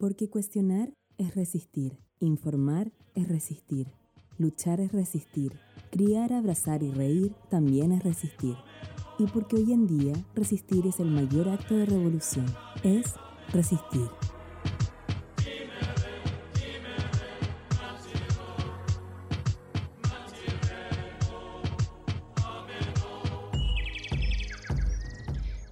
Porque cuestionar es resistir, informar es resistir, luchar es resistir, criar, abrazar y reír también es resistir. Y porque hoy en día resistir es el mayor acto de revolución, es resistir.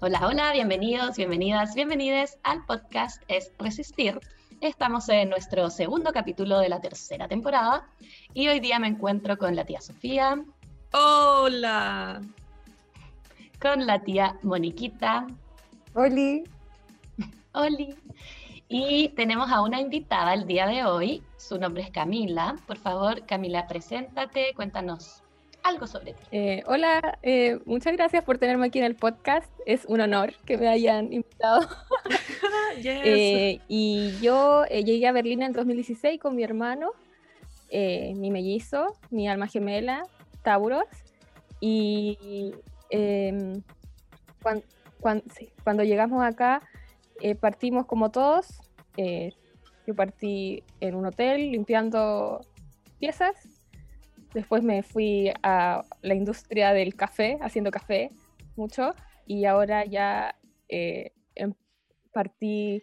Hola, hola, bienvenidos, bienvenidas, bienvenides al podcast Es Resistir. Estamos en nuestro segundo capítulo de la tercera temporada y hoy día me encuentro con la tía Sofía. Hola. Con la tía Moniquita. Oli. Oli. Y tenemos a una invitada el día de hoy. Su nombre es Camila. Por favor, Camila, preséntate, cuéntanos algo sobre ti. Eh, hola, eh, muchas gracias por tenerme aquí en el podcast. Es un honor que me hayan invitado. Eh, y yo llegué a Berlín en 2016 con mi hermano, mi mellizo, mi alma gemela, Tauros. Y em, cuando, llegamos acá, partimos como todos. yo partí en un hotel limpiando piezas Después me fui a la industria del café, haciendo café mucho, y ahora ya eh, em, partí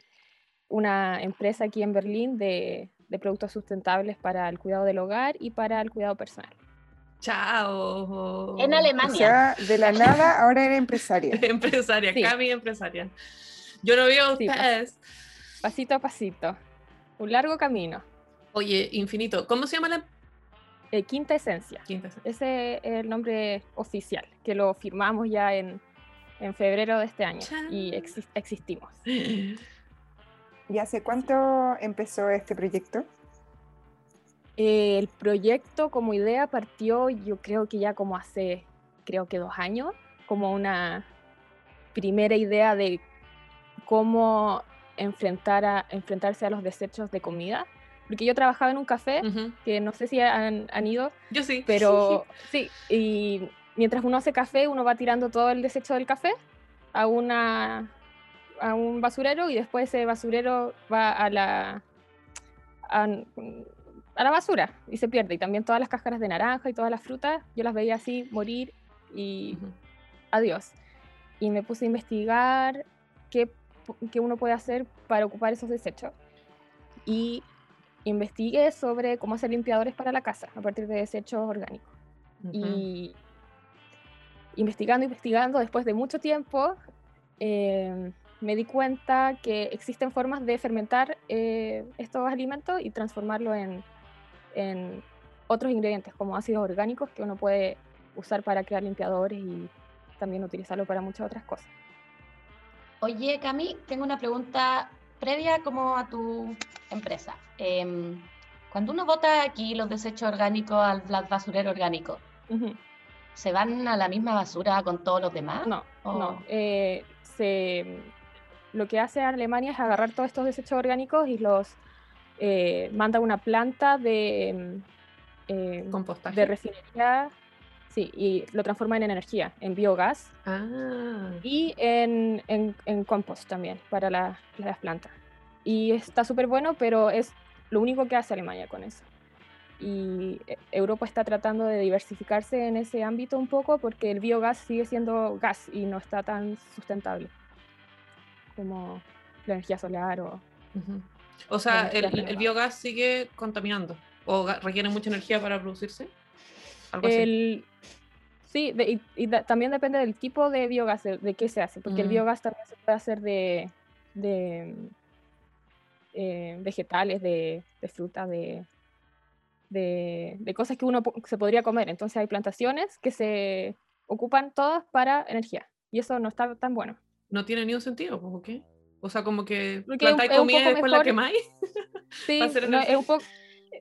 una empresa aquí en Berlín de, productos sustentables para el cuidado del hogar y para el cuidado personal. Chao. En Alemania. de la nada ahora era empresaria. empresaria, Cami empresaria. Yo lo veo a ustedes. pasito a pasito. Un largo camino. Oye, infinito. ¿Cómo se llama la eh, Quinta Esencia. Ese es el nombre oficial, que lo firmamos ya en, en febrero de este año y existimos. ¿Y hace cuánto empezó este proyecto? Eh, el proyecto como idea partió yo creo que ya como hace, creo que dos años, como una primera idea de cómo enfrentar a, enfrentarse a los desechos de comida porque yo trabajaba en un café, que no sé si han, ido. Yo sí. Pero sí, y mientras uno hace café, uno va tirando todo el desecho del café a, una, a un basurero y después ese basurero va a la, a, la basura y se pierde. Y también todas las cáscaras de naranja y todas las frutas, yo las veía así morir y adiós. Y me puse a investigar qué, qué uno puede hacer para ocupar esos desechos. Y investigué sobre cómo hacer limpiadores para la casa a partir de desechos orgánicos. Y investigando, investigando, después de mucho tiempo, em, me di cuenta que existen formas de fermentar eh, estos alimentos y transformarlos en, en, otros ingredientes, como ácidos orgánicos que uno puede usar para crear limpiadores y también utilizarlo para muchas otras cosas. Oye, Cami, tengo una pregunta previa como a tu empresa. Em, cuando uno bota aquí los desechos orgánicos al basurero orgánico, ¿se van a la misma basura con todos los demás? No, no. Eh, se, lo que hace Alemania es agarrar todos estos desechos orgánicos y los eh, manda a una planta de, em, eh, Compostaje. de refinería Sí, y lo transforma en energía, en biogás ah. y en, en, compost también para las plantas. Y está súper bueno, pero es lo único que hace Alemania con eso. Y eh, Europa está tratando de diversificarse en ese ámbito un poco porque el biogás sigue siendo gas y no está tan sustentable como la energía solar o... O sea, el, el, biogás sigue contaminando o requiere mucha energía para producirse. El, sí, y, también depende del tipo de biogás, de, qué se hace, porque el biogás también se puede hacer de, de eh, vegetales, de, de fruta, de, de, cosas que uno se podría comer. Entonces hay plantaciones que se ocupan todas para energía y eso no está tan bueno. No tiene ni un sentido, ¿o qué? O sea, como que plantáis comida y después la quemáis. Sí, es un poco,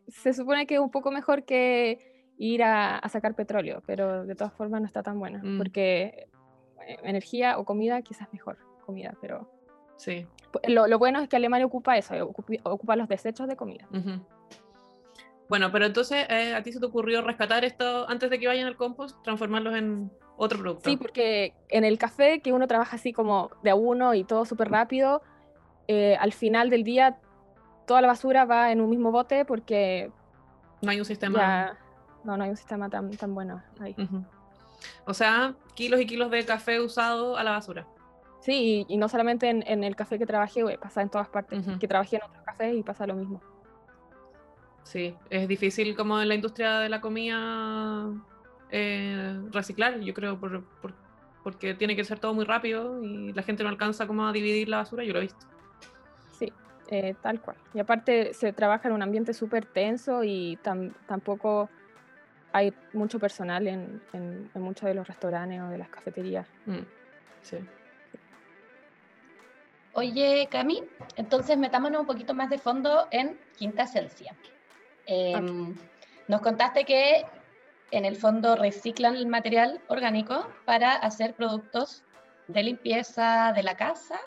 se supone que es un poco mejor que ir a, sacar petróleo, pero de todas formas no está tan buena, mm. porque eh, energía o comida quizás mejor comida, pero sí. Lo, bueno es que Alemania ocupa eso, ocupa, los desechos de comida. Bueno, pero entonces eh, a ti se te ocurrió rescatar esto antes de que vayan al compost, transformarlos en otro producto. Sí, porque en el café, que uno trabaja así como de a uno y todo súper rápido, eh, al final del día toda la basura va en un mismo bote porque no hay un sistema. Ya, no, no hay un sistema tan, tan bueno ahí. O sea, kilos y kilos de café usado a la basura. Sí, y, no solamente en, el café que trabajé, pasa en todas partes. Que trabajé en otros cafés y pasa lo mismo. Sí, es difícil como en la industria de la comida eh, reciclar, yo creo, por, porque tiene que ser todo muy rápido y la gente no alcanza como a dividir la basura, yo lo he visto. Sí, eh, tal cual. Y aparte se trabaja en un ambiente súper tenso y tampoco hay mucho personal en, en, muchos de los restaurantes o de las cafeterías. Mm, sí. Oye, Cami, entonces metámonos un poquito más de fondo en Quinta Esencia. Em, nos contaste que en el fondo reciclan el material orgánico para hacer productos de limpieza de la casa.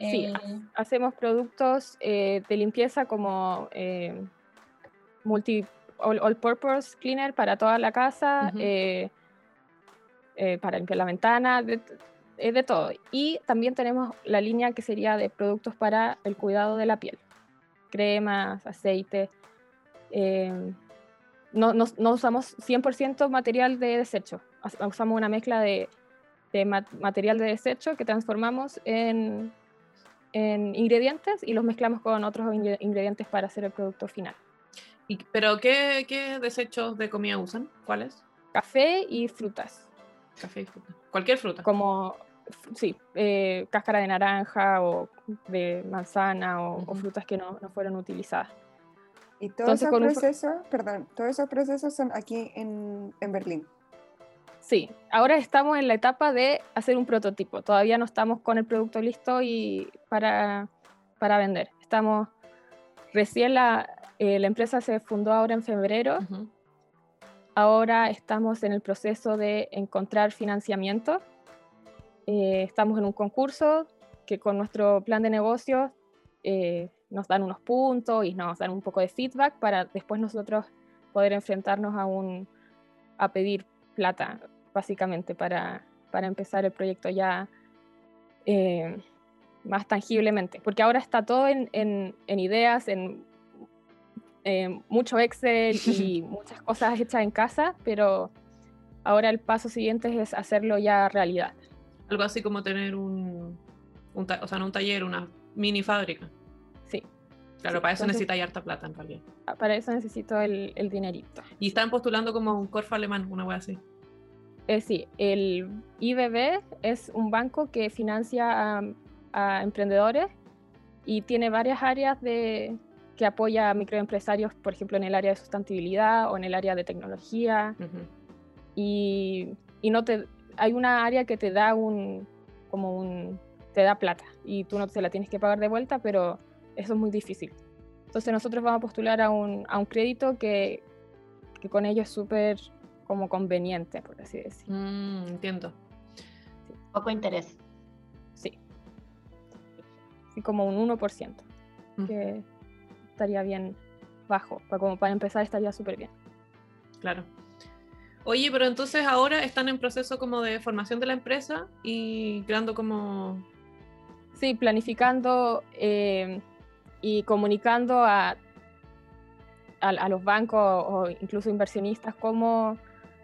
Sí, eh, hacemos productos eh, de limpieza como eh, multi all, purpose cleaner para toda la casa, para limpiar la ventana, de, de todo. Y también tenemos la línea que sería de productos para el cuidado de la piel, cremas, aceite. Em, no, no, usamos 100% material de desecho, usamos una mezcla de, de material de desecho que transformamos en, en, ingredientes y los mezclamos con otros ingredientes para hacer el producto final. ¿Y, ¿Pero qué, qué desechos de comida usan? ¿Cuáles? Café y frutas. Café y fruta. Cualquier fruta. Como, sí, eh, cáscara de naranja o de manzana o, frutas que no, no fueron utilizadas. Y todos esos procesos, perdón, todos esos procesos son aquí en, en, Berlín. Sí, ahora estamos en la etapa de hacer un prototipo. Todavía no estamos con el producto listo y para, para vender. Estamos recién la, eh, la empresa se fundó ahora en febrero. Ahora estamos en el proceso de encontrar financiamiento. Eh, estamos en un concurso que con nuestro plan de negocio eh, nos dan unos puntos y nos dan un poco de feedback para después nosotros poder enfrentarnos a, un, a pedir plata, básicamente, para, para empezar el proyecto ya más tangiblemente. Porque ahora está todo en, en, ideas, en mucho Excel y muchas cosas hechas en casa, pero ahora el paso siguiente es hacerlo ya realidad. Algo así como tener un, un o sea, no un taller, una mini fábrica. Claro, para eso necesita harta plata en realidad. Ah, para eso necesito el, el dinerito. Y están postulando como un Corfo alemán, una wea así. Eh, sí, el IBB es un banco que financia a, emprendedores y tiene varias áreas de, que apoya a microempresarios, por ejemplo, en el área de sustentabilidad o en el área de tecnología. y, y, no te, hay una área que te da un, como un, te da plata y tú no se la tienes que pagar de vuelta, pero eso es muy difícil. Entonces nosotros vamos a postular a un, a un crédito que, que, con ello es súper como conveniente, por así decir. Mm, entiendo. Poco interés. Sí. Sí, como un 1%, mm. que estaría bien bajo, para, como para empezar estaría súper bien. Claro. Oye, pero entonces ahora están en proceso como de formación de la empresa y creando como... Sí, planificando eh, y comunicando a, a, los bancos o incluso inversionistas cómo,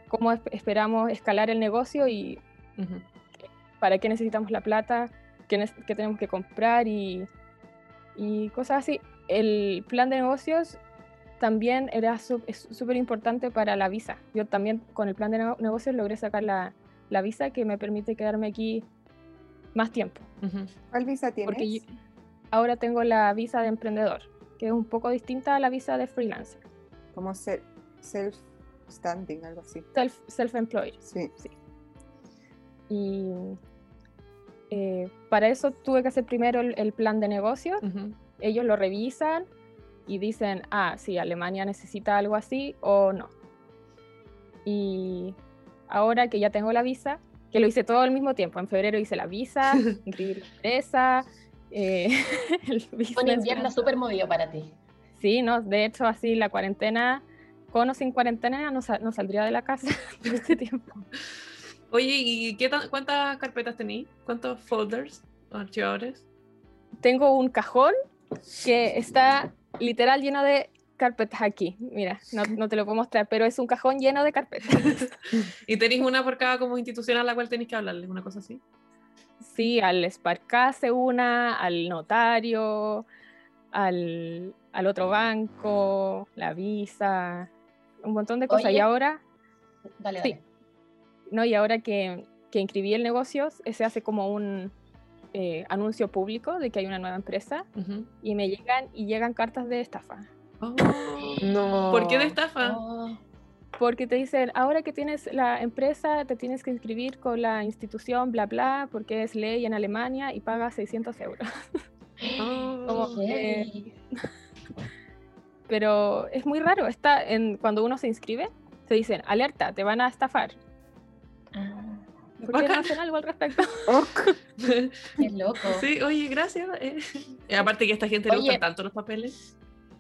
cómo esperamos escalar el negocio y para qué necesitamos la plata, qué, qué tenemos que comprar y, y, cosas así. El plan de negocios también era súper importante para la visa. Yo también con el plan de negocios logré sacar la, la visa que me permite quedarme aquí más tiempo. ¿Cuál visa tienes? Porque ahora tengo la visa de emprendedor, que es un poco distinta a la visa de freelancer. Como self-standing, algo así. Self-employed. sí. sí. Y eh, para eso tuve que hacer primero el, plan de negocio. Ellos lo revisan y dicen, ah, sí, Alemania necesita algo así o no. Y ahora que ya tengo la visa, que lo hice todo al mismo tiempo, en febrero hice la visa, inscribir la empresa, eh, un invierno súper movido para ti. Sí, no, de hecho así la cuarentena, con o sin cuarentena, no, no saldría de la casa por este tiempo. Oye, ¿y qué cuántas carpetas tenéis? ¿Cuántos folders o archivadores? Tengo un cajón que está literal lleno de carpetas aquí. Mira, no, no, te lo puedo mostrar, pero es un cajón lleno de carpetas. ¿Y tenéis una por cada como institución a la cual tenéis que hablarle, una cosa así? Sí, al Sparcase una, al notario, al, al otro banco, la visa, un montón de cosas. y ahora... Dale, dale. No, y ahora que, que inscribí el negocio, se hace como un, eh, anuncio público de que hay una nueva empresa y me llegan y llegan cartas de estafa. Oh. no. ¿Por qué de estafa? Oh. Porque te dicen, ahora que tienes la empresa, te tienes que inscribir con la institución, bla, bla, porque es ley en Alemania y pagas 600 euros. Oh, pero es muy raro. Está en, cuando uno se inscribe, te dicen, alerta, te van a estafar. ¿Por qué no hacen algo al respecto? Qué loco. Sí, oye, gracias. Eh. aparte que a esta gente le gustan tanto los papeles.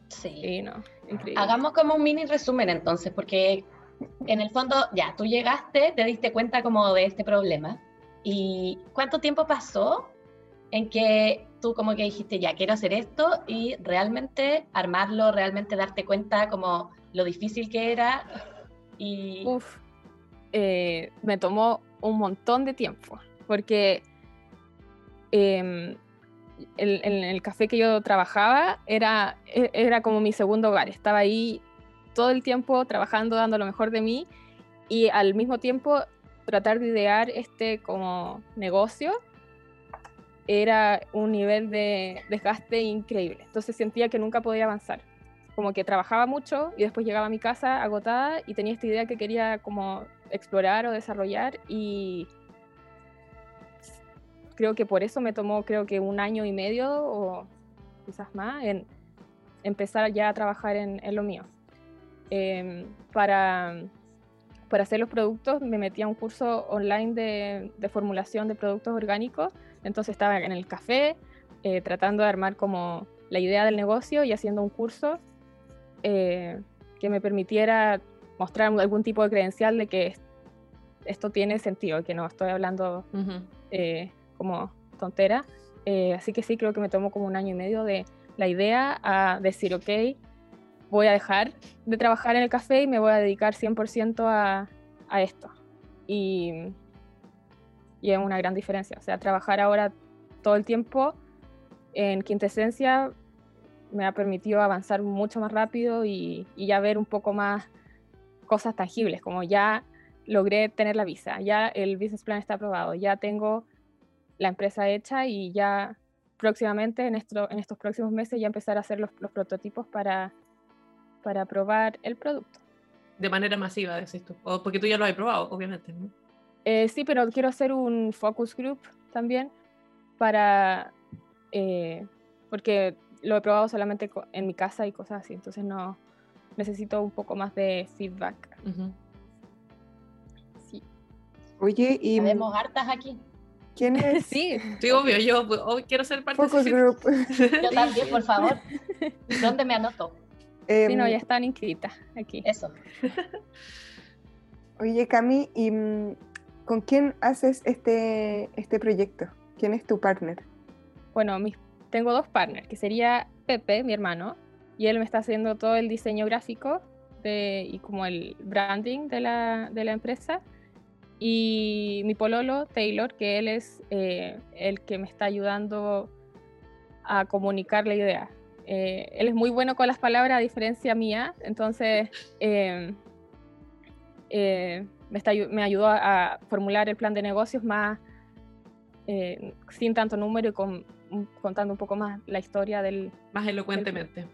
Sí. no, increíble. Hagamos como un mini resumen entonces, porque en el fondo, ya, tú llegaste, te diste cuenta como de este problema. ¿Y cuánto tiempo pasó en que tú como que dijiste, ya, quiero hacer esto y realmente armarlo, realmente darte cuenta como lo difícil que era? Y... Uf, eh, me tomó un montón de tiempo, porque em, en el, café que yo trabajaba era, e, era como mi segundo hogar, estaba ahí todo el tiempo trabajando, dando lo mejor de mí y al mismo tiempo tratar de idear este como negocio era un nivel de desgaste increíble. Entonces sentía que nunca podía avanzar. Como que trabajaba mucho y después llegaba a mi casa agotada y tenía esta idea que quería como explorar o desarrollar y creo que por eso me tomó creo que un año y medio o quizás más en empezar ya a trabajar en, lo mío. Em, para, para hacer los productos me metí a un curso online de, de formulación de productos orgánicos, entonces estaba en el café eh, tratando de armar como la idea del negocio y haciendo un curso eh, que me permitiera mostrar algún tipo de credencial de que esto tiene sentido, que no estoy hablando eh, como tontera. Eh, así que sí, creo que me tomo como un año y medio de la idea a decir, ok, voy a dejar de trabajar en el café y me voy a dedicar 100% a, a esto. Y, y es una gran diferencia. O sea, trabajar ahora todo el tiempo en quintesencia me ha permitido avanzar mucho más rápido y, y, ya ver un poco más cosas tangibles, como ya logré tener la visa, ya el business plan está aprobado, ya tengo la empresa hecha y ya próximamente, en, esto, en estos próximos meses, ya empezar a hacer los, los prototipos para, para probar el producto. De manera masiva, decís tú, o porque tú ya lo has probado, obviamente. Eh, sí, pero quiero hacer un focus group también para, eh, porque lo he probado solamente en mi casa y cosas así, entonces no, necesito un poco más de feedback. Sí. Oye, y... Tenemos hartas aquí. ¿Quién es? Sí, sí obvio, yo hoy quiero ser parte Focus de Group. Yo también, por favor. ¿Dónde me anoto? sí, no, em, ya están inscritas aquí. Eso. Oye, Cami, ¿y mm, con quién haces este, este proyecto? ¿Quién es tu partner? Bueno, tengo dos partners, que sería Pepe, mi hermano, y él me está haciendo todo el diseño gráfico y como el branding de la, de la, empresa. Y mi pololo, Taylor, que él es eh, el que me está ayudando a comunicar la idea. Eh, él es muy bueno con las palabras, a diferencia mía, entonces em, eh, me, está, me ayudó a, formular el plan de negocios más sin tanto número y con, contando un poco más la historia del... Más elocuentemente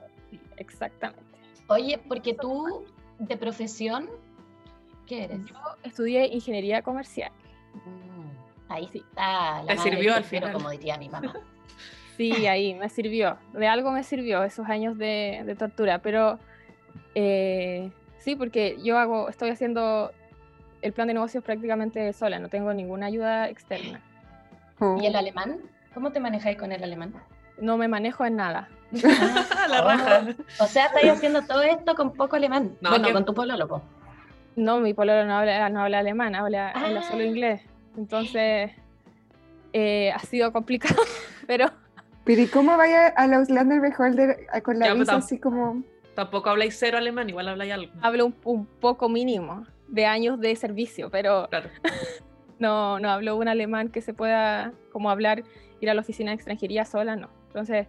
exactamente. Oye, porque tú de profesión, ¿qué eres? Yo estudié ingeniería comercial. Mm, ahí sí. está. La sirvió al final. Como diría mi mamá. Sí, ahí me sirvió. De algo me sirvió esos años de, tortura, pero eh, sí, porque yo hago, estoy haciendo el plan de negocios prácticamente sola, no tengo ninguna ayuda externa. ¿Y el alemán? ¿Cómo te manejáis con el alemán? No me manejo en nada. la raja. O sea, estáis haciendo todo esto con poco alemán. bueno, con tu pololo, No, mi pololo no habla, no habla alemán, habla, solo ah. inglés. Entonces, eh, ha sido complicado, pero Pero ¿y cómo vaya a la Auslander Beholder con la visa así como...? Tampoco habláis cero alemán, igual habláis algo. Hablo un, poco mínimo de años de servicio, pero claro. no, no hablo un alemán que se pueda como hablar, ir a la oficina de extranjería sola, no. Entonces,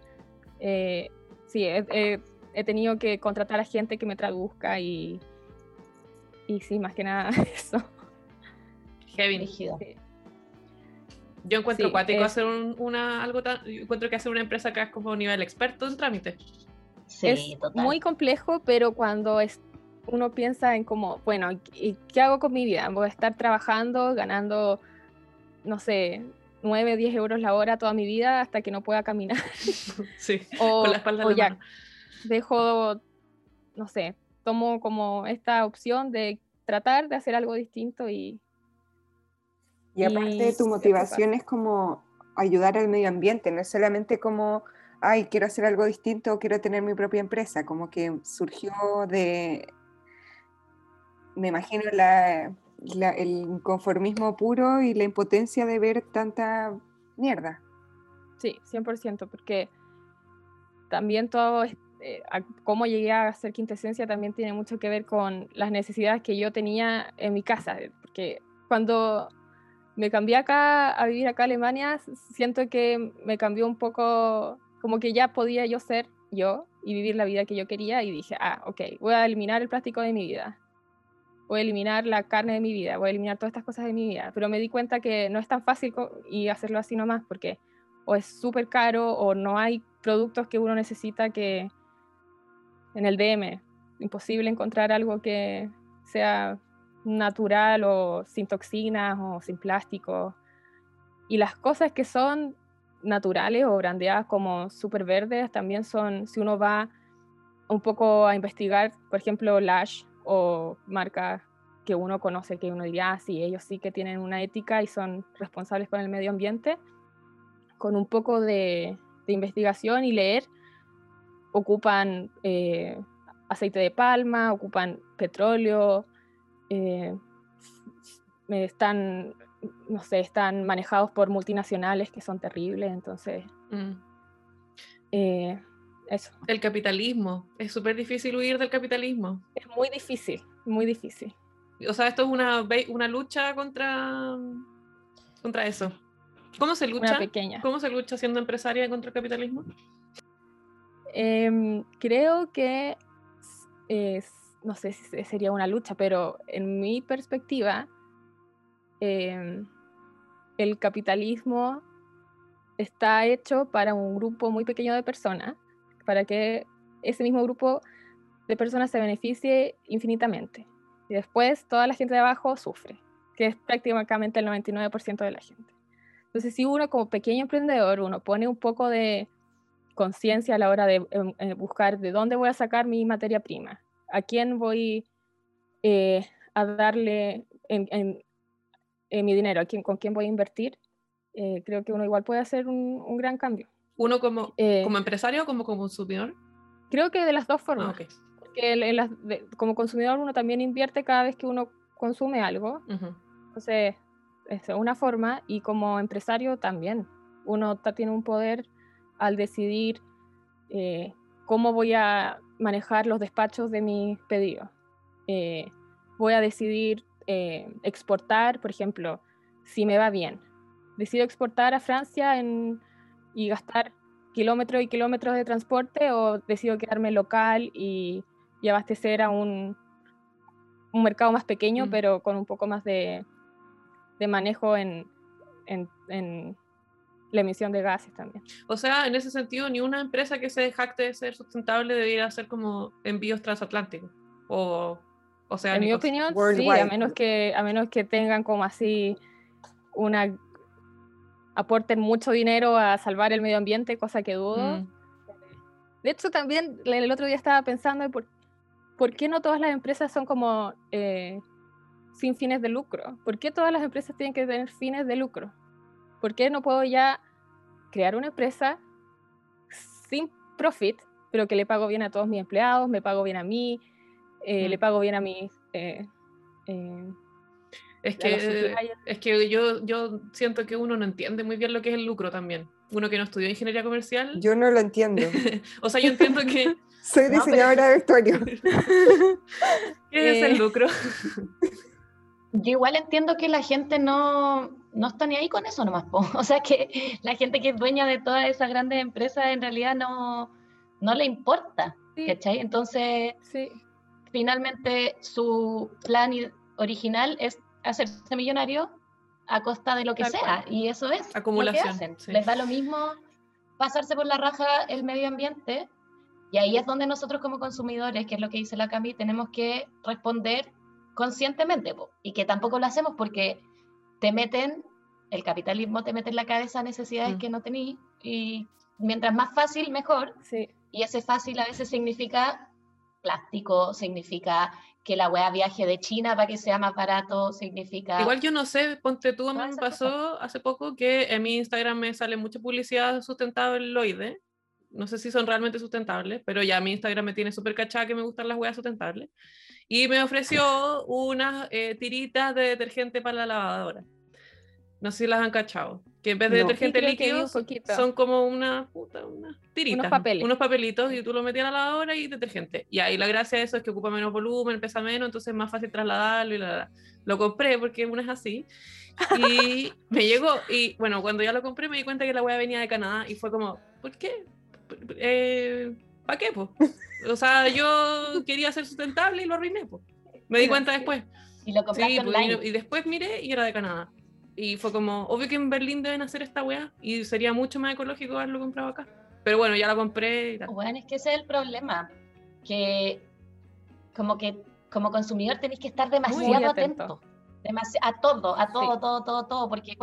eh, sí, he, tenido que contratar a gente que me traduzca y, y sí, más que nada eso. Heavy. Rígido. Yo encuentro cuático hacer una, algo tan, encuentro que hacer una empresa que es como nivel experto en trámite. Sí, es muy complejo, pero cuando es, uno piensa en como, bueno, ¿y qué hago con mi vida? Voy a estar trabajando, ganando, no sé, 9, 10 euros la hora toda mi vida hasta que no pueda caminar. Sí, o, con la espalda o ya, dejo, no sé, tomo como esta opción de tratar de hacer algo distinto y, y aparte tu motivación es como ayudar al medio ambiente, no es solamente como, ay, quiero hacer algo distinto, quiero tener mi propia empresa, como que surgió de, me imagino, la, el conformismo puro y la impotencia de ver tanta mierda. Sí, 100%, porque también todo, eh, cómo llegué a ser quintesencia también tiene mucho que ver con las necesidades que yo tenía en mi casa, porque cuando me cambié acá a vivir acá a Alemania, siento que me cambió un poco, como que ya podía yo ser yo y vivir la vida que yo quería y dije, ah, ok, voy a eliminar el plástico de mi vida, voy a eliminar la carne de mi vida, voy a eliminar todas estas cosas de mi vida, pero me di cuenta que no es tan fácil y hacerlo así nomás porque o es súper caro o no hay productos que uno necesita que en el DM, imposible encontrar algo que sea natural o sin toxinas o sin plástico. Y las cosas que son naturales o brandeadas como súper verdes también son, si uno va un poco a investigar, por ejemplo, Lash o marcas que uno conoce, que uno diría, ah, sí, ellos sí que tienen una ética y son responsables con el medio ambiente, con un poco de, investigación y leer, ocupan eh, aceite de palma, ocupan petróleo, eh, están, no sé, están manejados por multinacionales que son terribles, entonces... Mm. Eh, eso. El capitalismo. Es súper difícil huir del capitalismo. Es muy difícil, muy difícil. O sea, esto es una, una lucha contra, contra eso. ¿Cómo se lucha? pequeña. ¿Cómo se lucha siendo empresaria contra el capitalismo? Em, creo que es no sé si sería una lucha, pero en mi perspectiva, em, el capitalismo está hecho para un grupo muy pequeño de personas, para que ese mismo grupo de personas se beneficie infinitamente. Y después toda la gente de abajo sufre, que es prácticamente el 99% de la gente. Entonces, si uno como pequeño emprendedor, uno pone un poco de conciencia a la hora de em, eh, buscar de dónde voy a sacar mi materia prima, a quién voy eh, a darle mi dinero, ¿A quién, con quién voy a invertir, eh, creo que uno igual puede hacer un, gran cambio. ¿Uno como, eh, como empresario o como, consumidor? Creo que de las dos formas. Ah, Porque como consumidor uno también invierte cada vez que uno consume algo. Entonces, es una forma y como empresario también. Uno tiene un poder al decidir cómo voy a manejar los despachos de mis pedidos. Eh, voy a decidir eh, exportar, por ejemplo, si me va bien. Decido exportar a Francia y gastar kilómetros y kilómetros de transporte o decido quedarme local y, abastecer a un, un, mercado más pequeño, mm. pero con un poco más de, manejo en, la emisión de gases también. O sea, en ese sentido, ni una empresa que se jacte de ser sustentable debería hacer como envíos transatlánticos o o sea, en mi opinión, sí, a menos que a menos que tengan como así una aporten mucho dinero a salvar el medio ambiente, cosa que dudo. Mm. De hecho, también el otro día estaba pensando por, por qué no todas las empresas son como eh, sin fines de lucro. ¿Por qué todas las empresas tienen que tener fines de lucro? ¿Por qué no puedo ya crear una empresa sin profit, pero que le pago bien a todos mis empleados, me pago bien a mí, eh, le pago bien a mis... Eh, eh, Es que, es que yo, yo siento que uno no entiende muy bien lo que es el lucro también. Uno que no estudió ingeniería comercial. Yo no lo entiendo. o sea, yo entiendo que... Soy diseñadora de vestuario. ¿Qué es el eh, lucro? yo igual entiendo que la gente no, no está ni ahí con eso nomás. O sea, que la gente que es dueña de todas esas grandes empresas en realidad no, no le importa. ¿Cachai? Entonces, sí. finalmente su plan original es hacerse millonario a costa de lo que sea. Y eso es Acumulación, lo que hacen. Les da lo mismo pasarse por la raja el medio ambiente. Y ahí es donde nosotros como consumidores, que es lo que dice la Cami, tenemos que responder conscientemente. Y que tampoco lo hacemos porque te meten, el capitalismo te mete en la cabeza necesidades mm. que no tenéis. Y mientras más fácil, mejor. Sí. Y ese fácil a veces significa plástico, significa que la wea viaje de China para que sea más barato, significa... Igual yo no sé, ponte tú, a mí me pasó hace poco que en mi Instagram me sale mucha publicidad sustentable, no sé si son realmente sustentables, pero ya mi Instagram me tiene súper cachada que me gustan las weas sustentables, y me ofreció unas eh, tiritas de detergente para la lavadora. No sé si las han cachado. Que en vez de detergente líquido son como una puta, una tirita. Unos, papeles. unos papelitos y tú lo metías a la lavadora y detergente. Y ahí la gracia de eso es que ocupa menos volumen, pesa menos, entonces es más fácil trasladarlo y la, Lo compré porque uno es así. Y me llegó. Y bueno, cuando ya lo compré me di cuenta que la wea venía de Canadá y fue como, ¿por qué? Eh, ¿Para qué, po? O sea, yo quería ser sustentable y lo arruiné, po. Me di cuenta después. Y lo compraste online. y después miré y era de Canadá. Y fue como, obvio que en Berlín deben hacer esta weá y sería mucho más ecológico haberlo comprado acá. Pero bueno, ya la compré y tal. Bueno, es que ese es el problema. Que como que como consumidor tenéis que estar demasiado atento. a todo, a todo, todo, todo, todo, porque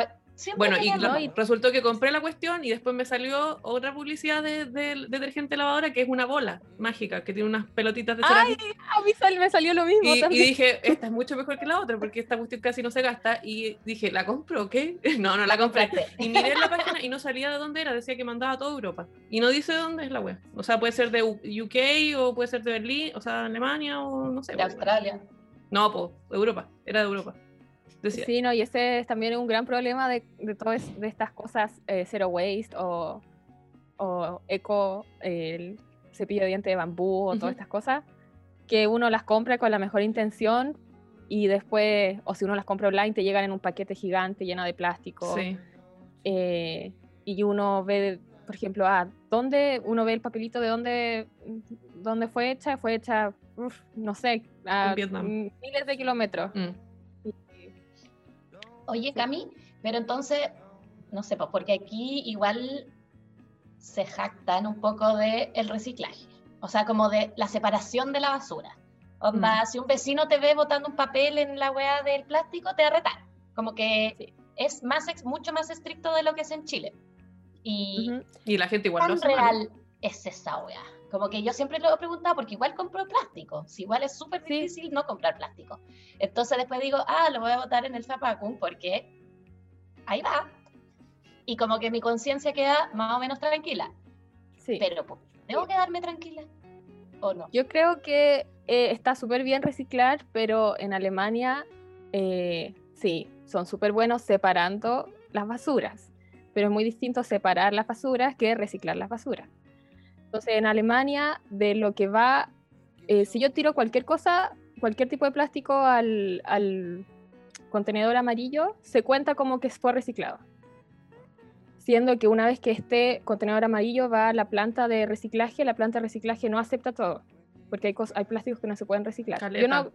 bueno, y resultó que compré la cuestión y después me salió otra publicidad de, detergente lavadora que es una bola mágica que tiene unas pelotitas de cerámica. ¡Ay! A mí me salió lo mismo. Y, y, dije, esta es mucho mejor que la otra porque esta cuestión casi no se gasta. Y dije, ¿la compro o qué? No, no la compré. Y miré en la página y no salía de dónde era, decía que mandaba a toda Europa. Y no dice dónde es la web. O sea, puede ser de UK o puede ser de Berlín, o sea, Alemania o no sé. De Australia. No, pues, Europa, era de Europa. Sí, no, y ese es también un gran problema de, de todas de estas cosas, eh, zero waste o, o eco, el cepillo de diente de bambú o todas estas cosas, que uno las compra con la mejor intención y después, o si uno las compra online, te llegan en un paquete gigante lleno de plástico. Sí. Eh, y uno ve, por ejemplo, ah, ¿dónde uno ve el papelito de dónde, dónde fue hecha? Fue hecha, no sé, a miles de kilómetros. Mm. Oye, Cami, pero entonces, no sé, pues porque aquí igual se jactan un poco de el reciclaje, o sea, como de la separación de la basura. Onda, mm. si un vecino te ve botando un papel en la weá del plástico, te va a retar. Como que es más mucho más estricto de lo que es en Chile. Y, y la gente igual ¿Tan real es esa weá? Como que yo siempre lo he preguntado porque igual compro plástico. Si igual es súper difícil no comprar plástico. Entonces después digo, ah, lo voy a botar en el zapacum porque ahí va. Y como que mi conciencia queda más o menos tranquila. Sí. Pero, ¿debo quedarme tranquila o no? Yo creo que eh, está súper bien reciclar, pero en Alemania eh, sí, son súper buenos separando las basuras. Pero es muy distinto separar las basuras que reciclar las basuras. Entonces, en Alemania, de lo que va, eh, si yo tiro cualquier cosa, cualquier tipo de plástico al, contenedor amarillo, se cuenta como que fue reciclado. Siendo que una vez que este contenedor amarillo va a la planta de reciclaje, la planta de reciclaje no acepta todo, porque hay, hay plásticos que no se pueden reciclar. Yo no,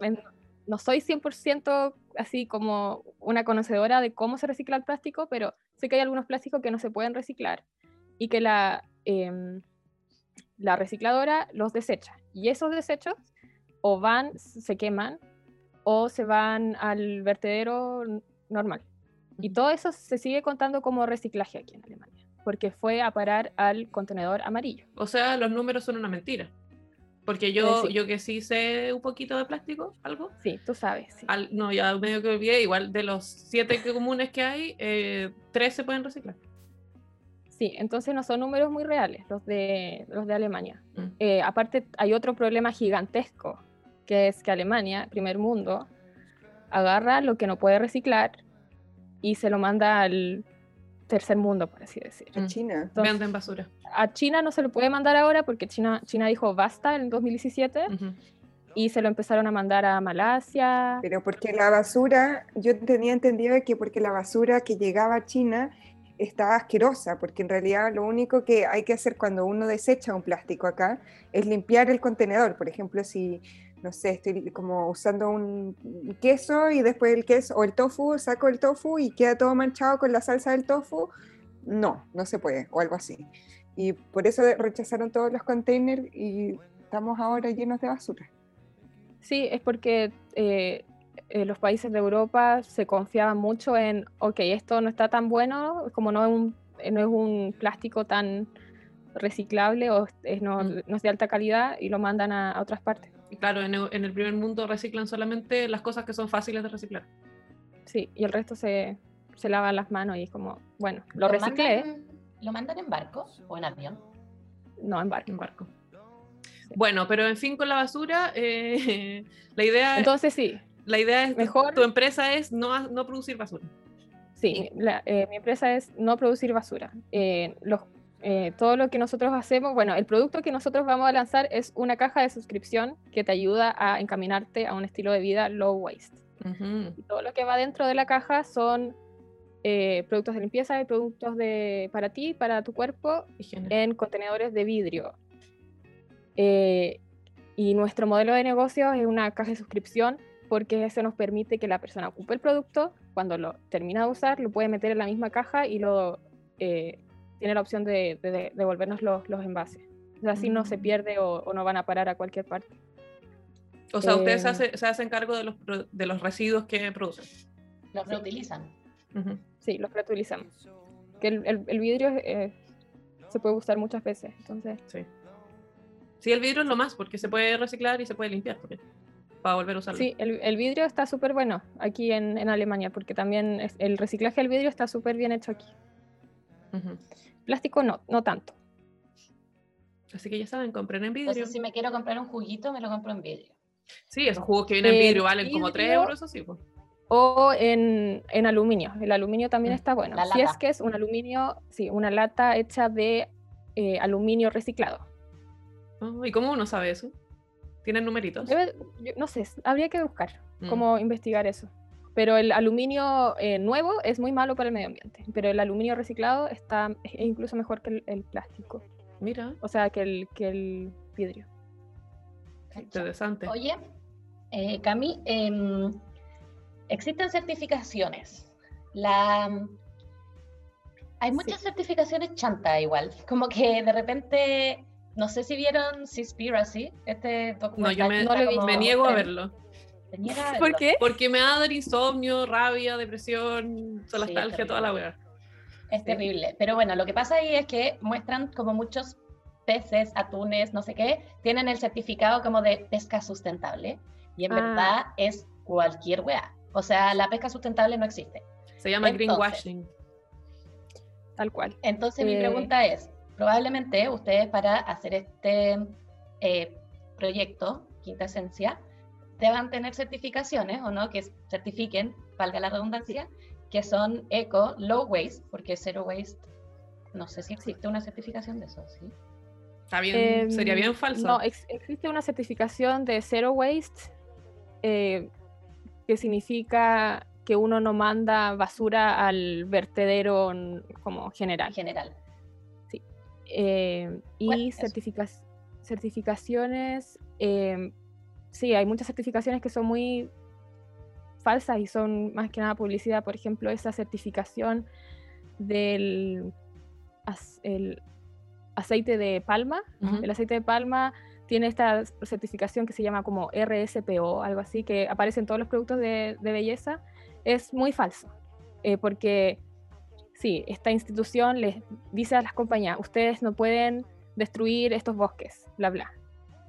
no soy 100% así como una conocedora de cómo se recicla el plástico, pero sé que hay algunos plásticos que no se pueden reciclar y que la, em, la recicladora los desecha. Y esos desechos o van, se queman o se van al vertedero normal. Y todo eso se sigue contando como reciclaje aquí en Alemania, porque fue a parar al contenedor amarillo. O sea, los números son una mentira. Porque yo, eh, yo que sí sé un poquito de plástico, algo. Sí, tú sabes. no, ya medio que olvidé, igual de los siete comunes que hay, eh, tres se pueden reciclar. Sí, entonces no son números muy reales los de, los de Alemania. Mm. Eh, aparte, hay otro problema gigantesco, que es que Alemania, primer mundo, agarra lo que no puede reciclar y se lo manda al tercer mundo, por así decir. A China. Venden basura. A China no se lo puede mandar ahora porque China, China dijo basta en 2017 y se lo empezaron a mandar a Malasia. Pero porque la basura, yo tenía entendido que porque la basura que llegaba a China estaba asquerosa, porque en realidad lo único que hay que hacer cuando uno desecha un plástico acá es limpiar el contenedor. Por ejemplo, si, no sé, estoy como usando un queso y después el queso o el tofu, saco el tofu y queda todo manchado con la salsa del tofu, no, no se puede, o algo así. Y por eso rechazaron todos los containers y estamos ahora llenos de basura. Sí, es porque eh, eh, los países de Europa se confiaban mucho en, ok, esto no está tan bueno, como no es un, eh, no es un plástico tan reciclable o es, no, mm. no, es de alta calidad y lo mandan a, otras partes. Claro, en el, primer mundo reciclan solamente las cosas que son fáciles de reciclar. Sí, y el resto se, se lavan las manos y es como, bueno, lo, reciclé. ¿Lo mandan en barco o en avión? No, en barco. En barco. Bueno, pero en fin, con la basura, eh, la idea. Entonces sí. La idea es. Mejor. Tu empresa es no, no producir basura. Sí, eh, mi empresa es no producir basura. Eh, los, todo lo que nosotros hacemos, bueno, el producto que nosotros vamos a lanzar es una caja de suscripción que te ayuda a encaminarte a un estilo de vida low waste. y todo lo que va dentro de la caja son productos de limpieza y productos de, para ti, para tu cuerpo, en contenedores de vidrio. Eh, y nuestro modelo de negocio es una caja de suscripción porque eso nos permite que la persona ocupe el producto, cuando lo termina de usar, lo puede meter en la misma caja y lo eh, tiene la opción de, devolvernos los, los, envases. así no se mm. pierde o, no van a parar a cualquier parte. O sea, ustedes se, eh, hacen cargo de los, de los residuos que producen. Los reutilizan. Sí, los reutilizamos. Que el, el, vidrio se puede usar muchas veces, entonces... Sí. Sí, el vidrio es lo más, porque se puede reciclar y se puede limpiar para volver a usarlo. Sí, el, vidrio está súper bueno aquí en, Alemania, porque también el reciclaje del vidrio está súper bien hecho aquí. Plástico no, no tanto. Así que ya saben, compren en vidrio. Entonces, si me quiero comprar un juguito, me lo compro en vidrio. Sí, esos jugos que vienen en vidrio valen como 3 euros, así pues. O en, aluminio. El aluminio también mm. está bueno. Si es que es un aluminio, sí, una lata hecha de eh, aluminio reciclado. ¿Y cómo uno sabe eso? ¿Tienen numeritos? no sé, habría que buscar mm. cómo investigar eso. Pero el aluminio eh, nuevo es muy malo para el medio ambiente, pero el aluminio reciclado está es incluso mejor que el, plástico. Mira. O sea, que el, que el vidrio. Interesante. Oye, eh, Cami, em, existen certificaciones. La, hay muchas certificaciones chanta igual, como que de repente no sé si vieron Seaspiracy, este documental. No, yo me, niego a verlo. ¿Por qué? Porque me va a dar insomnio, rabia, depresión, nostalgia, toda la weá. Es terrible. Pero bueno, lo que pasa ahí es que muestran como muchos peces, atunes, no sé qué, tienen el certificado como de pesca sustentable. Y en ah. verdad es cualquier weá. O sea, la pesca sustentable no existe. Se llama greenwashing. Tal cual. Entonces mi eh, pregunta es, probablemente ustedes para hacer este eh, proyecto, Quinta Esencia, deban tener certificaciones o no, que certifiquen, valga la redundancia, que son eco, low waste, porque zero waste, no sé si existe una certificación de eso, ¿sí? Está bien, sería bien falso. No, existe una certificación de zero waste, eh, que significa que uno no manda basura al vertedero como general. General. Eh, y certificaciones, eh, sí, hay muchas certificaciones que son muy falsas y son más que nada publicidad. Por ejemplo, esa certificación del el aceite de palma. El aceite de palma tiene esta certificación que se llama como RSPO, algo así, que aparece en todos los productos de, belleza. Es muy falso, eh, porque sí, esta institución les dice a las compañías, ustedes no pueden destruir estos bosques, bla, bla.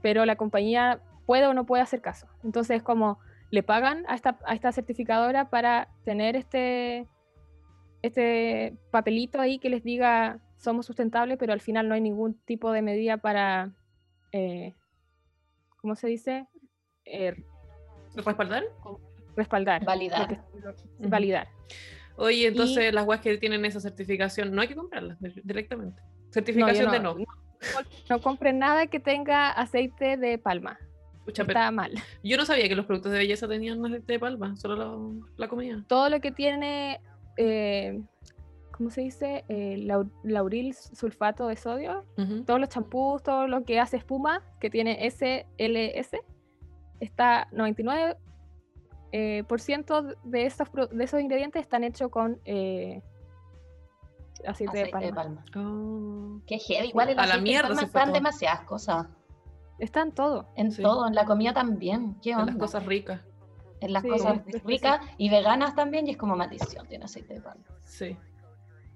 Pero la compañía puede o no puede hacer caso. Entonces, como le pagan a esta, a esta certificadora para tener este, este papelito ahí que les diga somos sustentables, pero al final no hay ningún tipo de medida para, eh, ¿cómo se dice? Eh, ¿Respaldar? respaldar. Validar. Validar. Oye, entonces las guas que tienen esa certificación, no hay que comprarlas directamente. Certificación de no. No, compren nada que tenga aceite de palma. Está mal. Yo no sabía que los productos de belleza tenían aceite de palma, solo la comida. Todo lo que tiene, eh, ¿cómo se dice? Eh, lauril sulfato de sodio. Todos los champús, todo lo que hace espuma, que tiene SLS, está 99 eh, por ciento de esos, de esos ingredientes están hechos con eh, aceite, de palma. Oh. Qué heavy. Igual el a la mierda de están demasiadas cosas. Están todo. En todo, en la comida también. ¿Qué onda? En las cosas ricas. En las cosas ricas y veganas también, y es como maldición, tiene aceite de palma. Sí.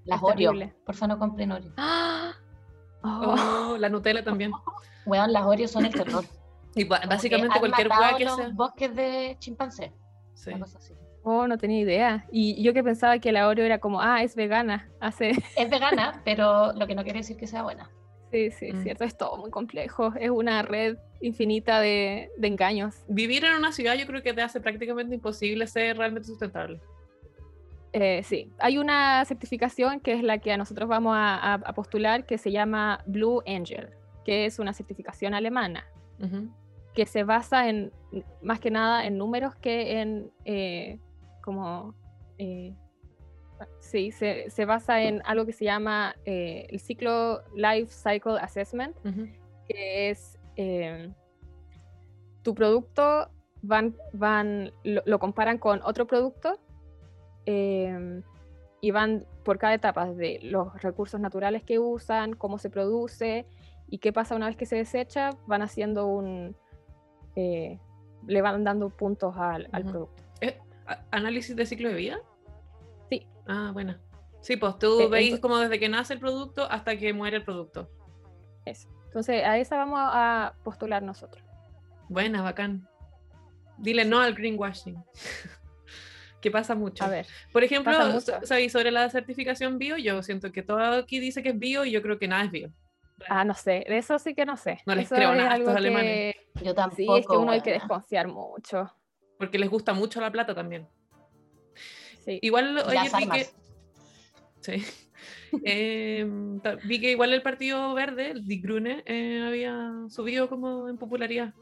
Las Oreo. Por favor, no compren Oreo. ¡Ah! Oh. la Nutella también. Weón, las Oreo son el terror. Y básicamente cualquier hueá que sea. bosques de chimpancé. Sí. Oh, no tenía idea. Y yo que pensaba que la Oreo era como, ah, es vegana. Hace... Es vegana, pero lo que no quiere decir que sea buena. Sí, sí, es mm. cierto. Es todo muy complejo. Es una red infinita de, de, engaños. Vivir en una ciudad yo creo que te hace prácticamente imposible ser realmente sustentable. Eh, sí, hay una certificación que es la que a nosotros vamos a, a, postular que se llama Blue Angel, que es una certificación alemana que se basa en, más que nada, en números que en, eh, como, eh, sí, se, se, basa en algo que se llama eh, el ciclo Life Cycle Assessment, que es tu producto, van, van, lo, comparan con otro producto y van por cada etapa de los recursos naturales que usan, cómo se produce y qué pasa una vez que se desecha, van haciendo un, eh, le van dando puntos al, producto. ¿Análisis de ciclo de vida? Sí. Ah, bueno. Sí, pues tú eh, veis como desde que nace el producto hasta que muere el producto. Eso. Entonces, a esa vamos a postular nosotros. Buena, bacán. Dile no al greenwashing. que pasa mucho. A ver. Por ejemplo, ¿sabéis sobre la certificación bio? Yo siento que todo aquí dice que es bio y yo creo que nada es bio. Ah, no sé, de eso sí que no sé. No les creo nada a estos alemanes. Yo tampoco. Sí, es que uno hay que desconfiar mucho. Porque les gusta mucho la plata también. Sí. Igual oye, vi que. Sí. Em, vi que igual el Partido Verde, el Die Grüne, eh, había subido como en popularidad.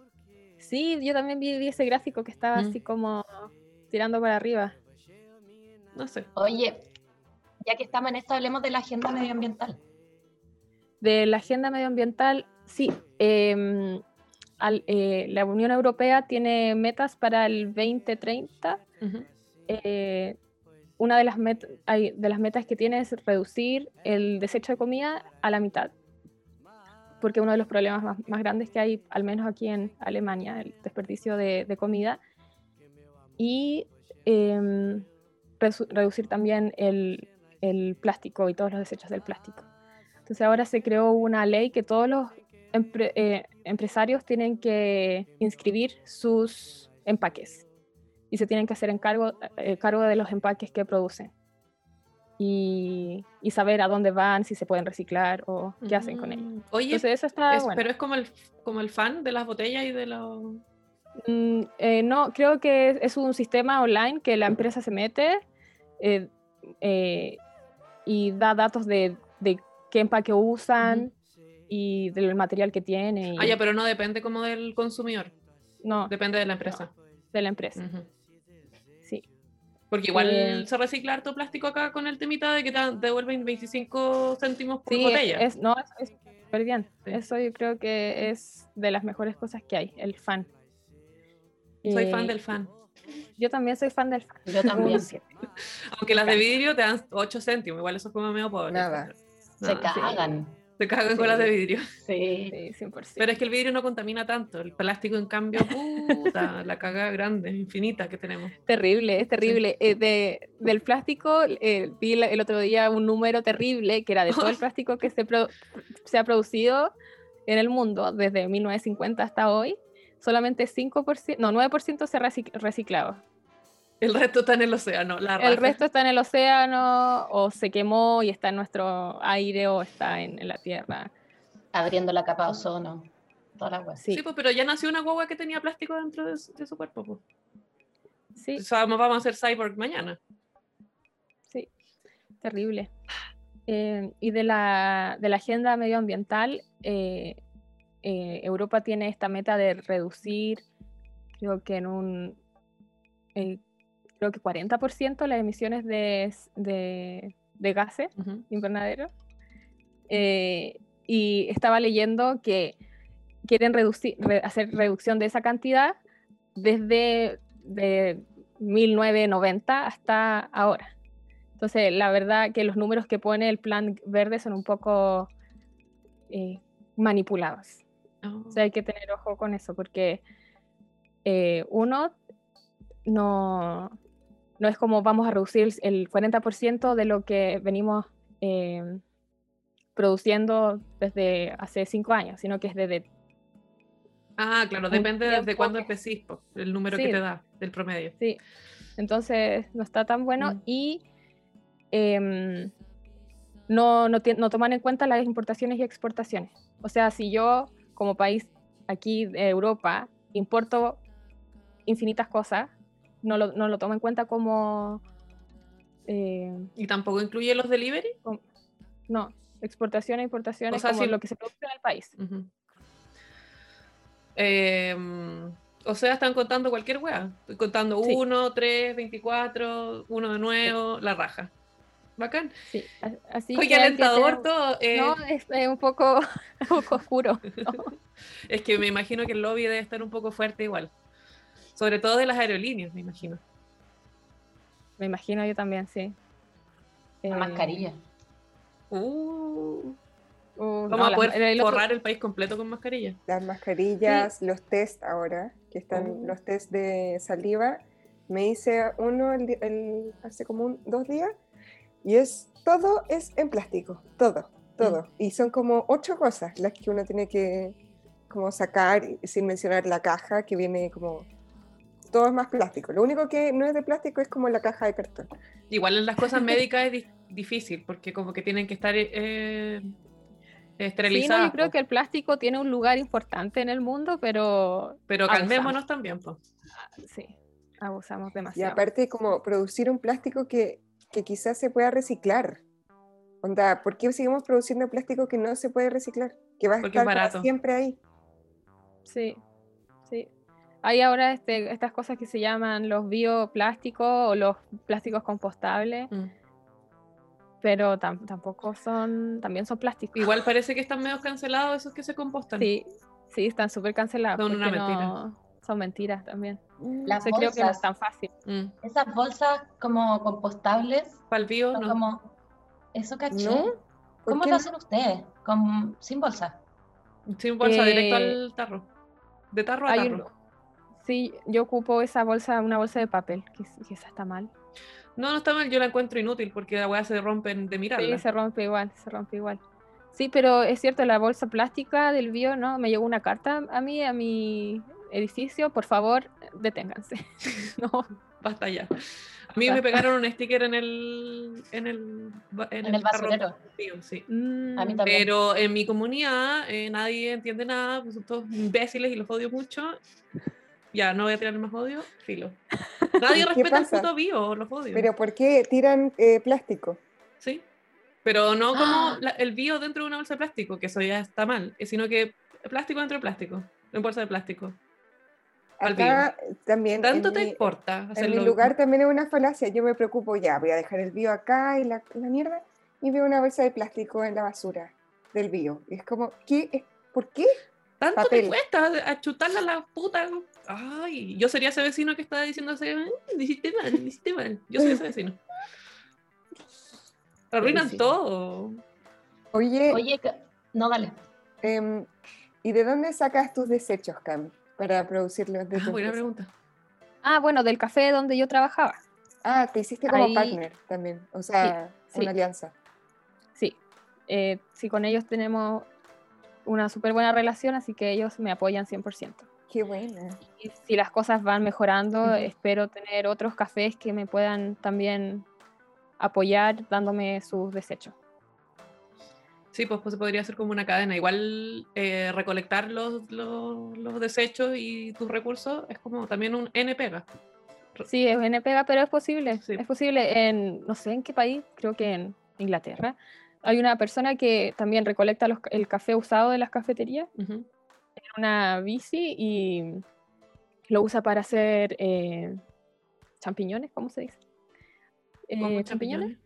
Sí, yo también vi, ese gráfico que estaba así mm. como tirando para arriba. No sé. Oye, ya que estamos en esto, hablemos de la agenda medioambiental. De la agenda medioambiental, sí. Eh, eh, la Unión Europea tiene metas para el 2030. Eh, una de las, de las metas que tiene es reducir el desecho de comida a la mitad, porque uno de los problemas más, grandes que hay, al menos aquí en Alemania, el desperdicio de, comida, y em, reducir también el, el plástico y todos los desechos del plástico. Entonces ahora se creó una ley que todos los eh, empresarios tienen que inscribir sus empaques y se tienen que hacer en cargo, eh, cargo de los empaques que producen y, y, saber a dónde van, si se pueden reciclar o qué hacen con ellos. Mm, oye, eso está pero es como el, como el fan de las botellas y de los... Mm, eh, no, creo que es, un sistema online que la empresa se mete y da datos de, de qué empaque usan y del material que tiene. Ah, ya, pero no depende como del consumidor. No. Depende de la empresa. de la empresa. Sí. Porque igual eh, se recicla harto plástico acá con el temita de que te devuelven 25 céntimos por botella. Es, no, es súper bien. Eso yo creo que es de las mejores cosas que hay, el fan. Soy fan eh, del fan. Yo también soy fan del fan. Yo también. Aunque las de vidrio te dan 8 céntimos, igual eso es como medio pobre. Nada. Se cagan. Se cagan con las de vidrio. Sí. 100%. Pero es que el vidrio no contamina tanto. El plástico, en cambio, puta, la caga grande, infinita que tenemos. Terrible, es terrible. Eh, de, del plástico, eh, vi el otro día un número terrible que era de todo el plástico que se, se ha producido en el mundo desde 1950 hasta hoy. Solamente 5%, no, 9% se ha reciclado. El resto está en el océano. La el resto está en el océano o se quemó y está en nuestro aire o está en, la tierra. Abriendo la capa de ozono. Toda la Sí. sí, pues, pero ya nació una guagua que tenía plástico dentro de, su cuerpo. Pues. Sí. vamos, vamos a hacer cyborg mañana. Sí, terrible. Eh, y de la, de la, agenda medioambiental, eh, eh, Europa tiene esta meta de reducir, creo que en un, creo que 40% las emisiones de, de, de gases invernadero. y estaba leyendo que quieren reducir, hacer reducción de esa cantidad desde de 1990 hasta ahora. Entonces, la verdad que los números que pone el plan verde son un poco eh, manipulados. O sea, hay que tener ojo con eso, porque eh, uno, no, no es como vamos a reducir el 40% de lo que venimos eh, produciendo desde hace cinco años, sino que es desde... Ah, claro, depende de cuándo empecís, el número que te da, del promedio. Sí, entonces no está tan bueno mm. y Em, no, no, no, toman en cuenta las importaciones y exportaciones. O sea, si yo como país aquí de Europa importo infinitas cosas, no lo, no lo tomo en cuenta como... Eh, ¿Y tampoco incluye los delivery? no, exportación e importación o sea, como lo que se produce en el país. Em, o sea, están contando cualquier wea. Estoy contando 1, 3, 24, 1 de nuevo, la raja. Bacán. Sí, así Oye, alentador todo. Eh. No, es, un, poco, un poco oscuro. es que me imagino que el lobby debe estar un poco fuerte igual. Sobre todo de las aerolíneas, me imagino. Me imagino yo también, sí. La mascarilla. Uh. Uh, Vamos a poder forrar el país completo con mascarilla. Las mascarillas, los test ahora, que están uh. los test de saliva. Me hice uno el, hace como un, dos días y es, todo es en plástico, todo, todo. Mm. Y son como ocho cosas las que uno tiene que como sacar, sin mencionar la caja, que viene como... Todo es más plástico. Lo único que no es de plástico es como la caja de cartón. Igual en las cosas médicas es difícil, porque como que tienen que estar... Eh, esterilizadas. Sí, yo creo que el plástico tiene un lugar importante en el mundo, pero... Pero calmémonos también, pues. Sí, abusamos demasiado. Y aparte, como producir un plástico que que quizás se pueda reciclar. Onda, ¿por qué seguimos produciendo plástico que no se puede reciclar? Que va a estar siempre ahí. Sí. Hay ahora este, estas cosas que se llaman los bioplásticos o los plásticos compostables. Mm. Pero tampoco son, también son plásticos. Igual parece que están medio cancelados esos que se compostan. Sí, sí, están súper cancelados. Son una mentira son mentiras también. Las creo que no es tan fácil. Mm. Esas bolsas como compostables. Para el no. Como, eso caché. ¿Cómo lo hacen ustedes? Con, sin bolsa. Sin bolsa, directo al eh, tarro. De tarro a tarro. Sí, yo ocupo esa bolsa, una bolsa de papel, que, esa está mal. No, no está mal, yo la encuentro inútil porque la weá se rompe de mirarla. Sí, se rompe igual, se rompe igual. Sí, pero es cierto, la bolsa plástica del bio, ¿no? Me llegó una carta a mí, a mi, edificio, por favor, deténganse. no, basta ya. A mí me pegaron un sticker en el en el, en, el, basurero. sí. Mm. a mí también. Pero en mi comunidad eh, nadie entiende nada, pues son todos imbéciles y los odio mucho. Ya, no voy a tirar más odio, filo. Nadie respeta el puto bio, los odio. Pero ¿por qué tiran eh, plástico? Sí. Pero no como el bio dentro de una bolsa de plástico, que eso ya está mal, eh, sino que plástico dentro de plástico, en bolsa de plástico. Acá también. ¿Tanto te importa? En mi lugar también es una falacia. Yo me preocupo ya, voy a dejar el bio acá y la, la mierda y veo una bolsa de plástico en la basura del bio. Y es como, ¿qué? ¿Por qué? ¿Tanto te cuesta a chutarla a la puta? Ay, yo sería ese vecino que estaba diciendo hiciste mal, hiciste mal. Yo soy ese vecino. Arruinan todo. Oye. Oye, no, dale. Em, ¿Y de dónde sacas tus desechos, Cam? para producirlos de ah, buena pregunta. Ah, bueno, del café donde yo trabajaba. Ah, te hiciste como partner también, o sea, una alianza. Sí, eh, sí, con ellos tenemos una súper buena relación, así que ellos me apoyan 100%. Qué buena. Y si las cosas van mejorando, espero tener otros cafés que me puedan también apoyar dándome sus desechos. Sí, pues, pues podría ser como una cadena. Igual eh, recolectar los, los, desechos y tus recursos es como también un N pega. Sí, es bien pega, pero es posible. Es posible en, no sé en qué país, creo que en Inglaterra. Hay una persona que también recolecta el café usado de las cafeterías en una bici y lo usa para hacer eh, champiñones, ¿cómo se dice? Eh, champiñones?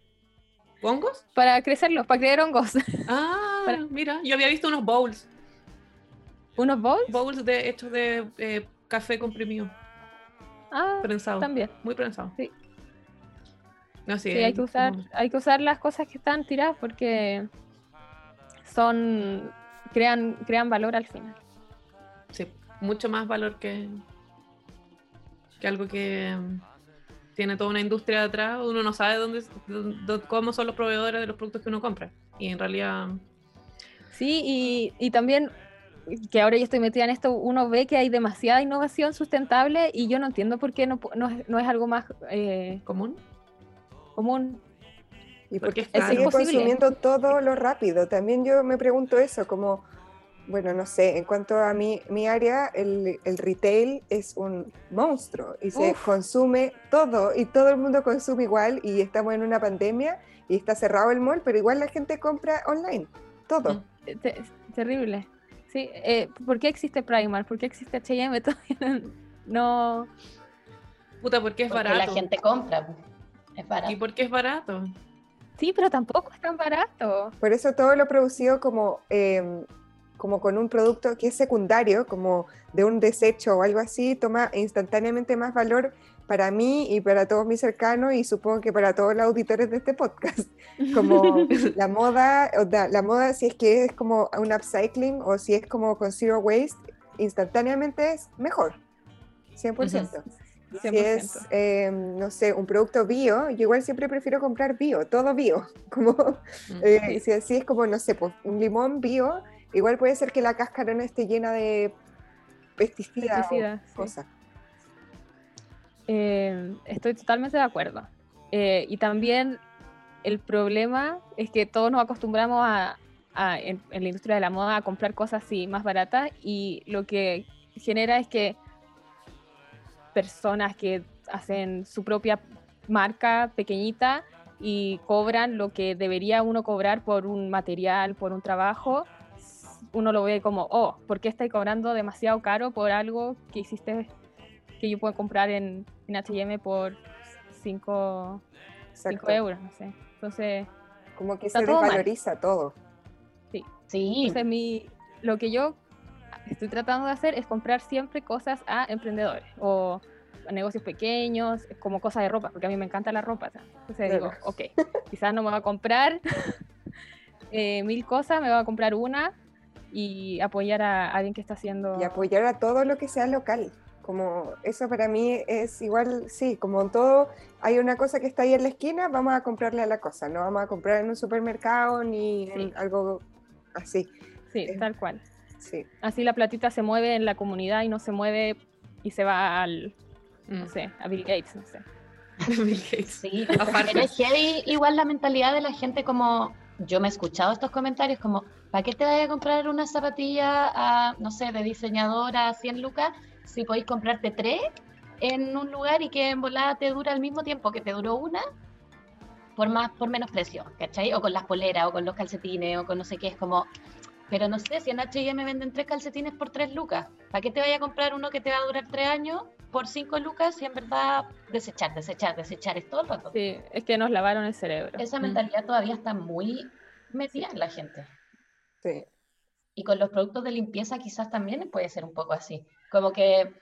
¿Hongos? Para crecerlos, para crear hongos. Ah, mira, yo había visto unos bowls. ¿Unos bowls? Bowls de, hechos de eh, café comprimido. Ah, prensado. También. Muy prensado. Sí. Sí, hay, que usar, hay que usar las cosas que están tiradas porque son crean, crean valor al final. Sí, mucho más valor que, que algo que mm, tiene toda una industria detrás. Uno no sabe dónde, cómo son los proveedores de los productos que uno compra. Y en realidad... Sí, y, y también que ahora yo estoy metida en esto, uno ve que hay demasiada innovación sustentable y yo no entiendo por qué no, no, es, no es, algo más eh, común. Común. Y porque sigue consumiendo todo lo rápido. También yo me pregunto eso, como, bueno, no sé, en cuanto a mi, mi área, el, el retail es un monstruo y se consume todo y todo el mundo consume igual y estamos en una pandemia y está cerrado el mall, pero igual la gente compra online, todo. Mm. Terrible. Sí, eh, ¿por qué existe Primark? ¿Por qué existe H&M? Todavía no... Puta, porque es porque barato. la gente compra. Es barato. ¿Y por qué es barato? Sí, pero tampoco es tan barato. Por eso todo lo producido como, em, como con un producto que es secundario, como de un desecho o algo así, toma instantáneamente más valor para mí y para todos mis cercanos y supongo que para todos los auditores de este podcast. Como la moda, la moda si es que es como un upcycling o si es como con zero waste, instantáneamente es mejor, 100%. Si es, em, no sé, un producto bio, yo igual siempre prefiero comprar bio, todo bio. Como, mm. eh, si así es como, no sé, pues, un limón bio, igual puede ser que la cáscara no esté llena de pesticidas, o cosas. Eh, estoy totalmente de acuerdo. Eh, y también el problema es que todos nos acostumbramos a, en, la industria de la moda a comprar cosas así más baratas y lo que genera es que personas que hacen su propia marca pequeñita y cobran lo que debería uno cobrar por un material, por un trabajo, uno lo ve como, oh, ¿por qué estáis cobrando demasiado caro por algo que hiciste que yo puedo comprar en, en HM por 5 euros, no sé. Entonces. Como que se desvaloriza todo. Sí. sí. Entonces, mi, lo que yo estoy tratando de hacer es comprar siempre cosas a emprendedores o a negocios pequeños, como cosas de ropa, porque a mí me encanta la ropa. Entonces digo, ok, quizás no me va a comprar eh, mil cosas, me va a comprar una y apoyar a alguien que está haciendo... Y apoyar a todo lo que sea local. Como eso para mí es igual, sí, como en todo, hay una cosa que está ahí en la esquina, vamos a comprarle a la cosa, no vamos a comprar en un supermercado ni en algo así. Sí, tal cual. Sí. Así la platita se mueve en la comunidad y no se mueve y se va al, no mm. sé, a Bill Gates, no sé. Bill Gates. Sí, pero es heavy igual la mentalidad de la gente como, yo me he escuchado estos comentarios como, ¿para qué te vayas a comprar una zapatilla a, no sé, de diseñadora a 100 lucas si podéis comprarte tres en un lugar y que en volada te dura el mismo tiempo que te duró una, por más por menos precio, ¿cachai? O con las poleras, o con los calcetines, o con no sé qué, es como, pero no sé, si en H&M venden tres calcetines por tres lucas, ¿para qué te vaya a comprar uno que te va a durar tres años por cinco lucas y en verdad desechar, desechar, desechar, es todo el rato? Sí, es que nos lavaron el cerebro. Esa mentalidad todavía está muy metida en la gente. Sí. Y con los productos de limpieza quizás también puede ser un poco así. Como que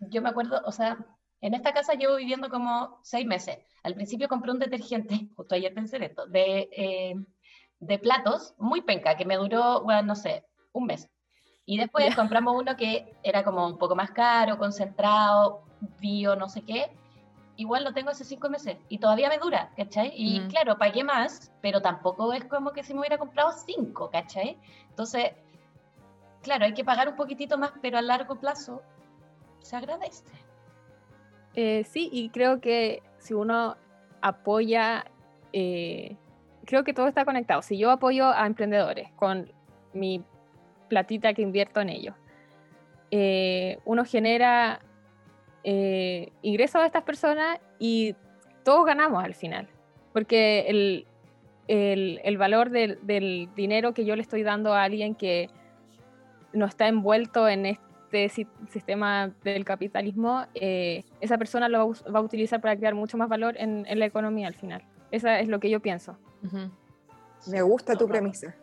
yo me acuerdo, o sea, en esta casa llevo viviendo como seis meses. Al principio compré un detergente, justo ayer pensé en esto, de, eh, de platos, muy penca, que me duró, bueno, no sé, un mes. Y después compramos uno que era como un poco más caro, concentrado, bio, no sé qué. Igual lo tengo hace cinco meses y todavía me dura, ¿cachai? Y claro, pagué más, pero tampoco es como que si me hubiera comprado cinco, ¿cachai? Entonces, claro, hay que pagar un poquitito más, pero a largo plazo se agradece. Eh, sí, y creo que si uno apoya, eh, creo que todo está conectado. Si yo apoyo a emprendedores con mi platita que invierto en ellos, eh, uno genera eh, ingreso a estas personas y todos ganamos al final, porque el, el, valor del, del, dinero que yo le estoy dando a alguien que no está envuelto en este sistema del capitalismo, eh, esa persona lo va a utilizar para crear mucho más valor en, en la economía al final. Eso es lo que yo pienso. Me gusta tu premisa.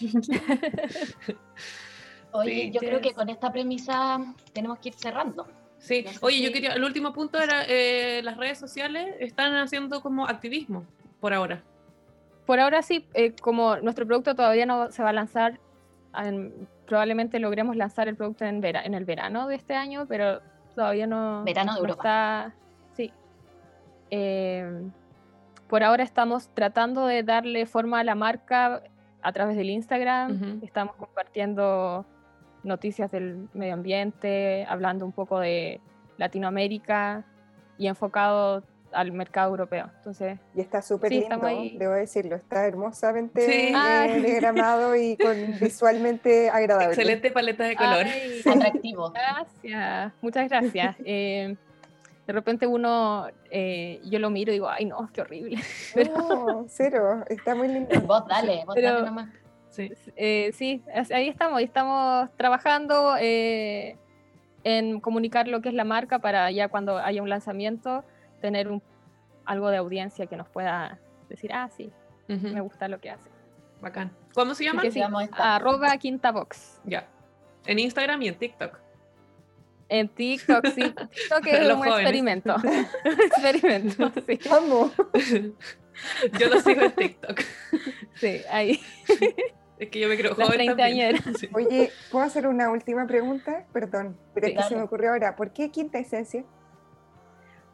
Oye, yo creo que con esta premisa tenemos que ir cerrando. Sí, oye, yo quería, el último punto era, eh, las redes sociales están haciendo como activismo por ahora. Por ahora sí, eh, como nuestro producto todavía no se va a lanzar, probablemente logremos lanzar el producto en, en el verano de este año, pero todavía no, verano de está. Sí. Eh, por ahora estamos tratando de darle forma a la marca a través del Instagram. Estamos compartiendo noticias del medio ambiente, hablando un poco de Latinoamérica y enfocado al mercado europeo. Entonces, y está súper lindo, debo decirlo, está hermosamente eh, diagramado y con, visualmente agradable. Excelente paleta de color. Atractivo. Gracias, muchas gracias. Eh, de repente uno, eh, yo lo miro y digo, ay no, qué horrible. No, cero, está muy lindo. Vos dale, vos dale nomás. Sí. Eh, sí, ahí estamos, estamos trabajando eh, en comunicar lo que es la marca para ya cuando haya un lanzamiento tener un, algo de audiencia que nos pueda decir, ah, sí, me gusta lo que hace. Bacán. ¿Cómo se llama? se llama Arroba Quinta Box. Ya. En Instagram y en TikTok. En TikTok, sí. TikTok es un experimento. experimento, sí. Vamos. Yo lo sigo en TikTok. Sí, ahí. Es que yo me creo joven también. Oye, ¿puedo hacer una última pregunta? Perdón, pero es que se me ocurrió ahora. ¿Por qué quinta esencia?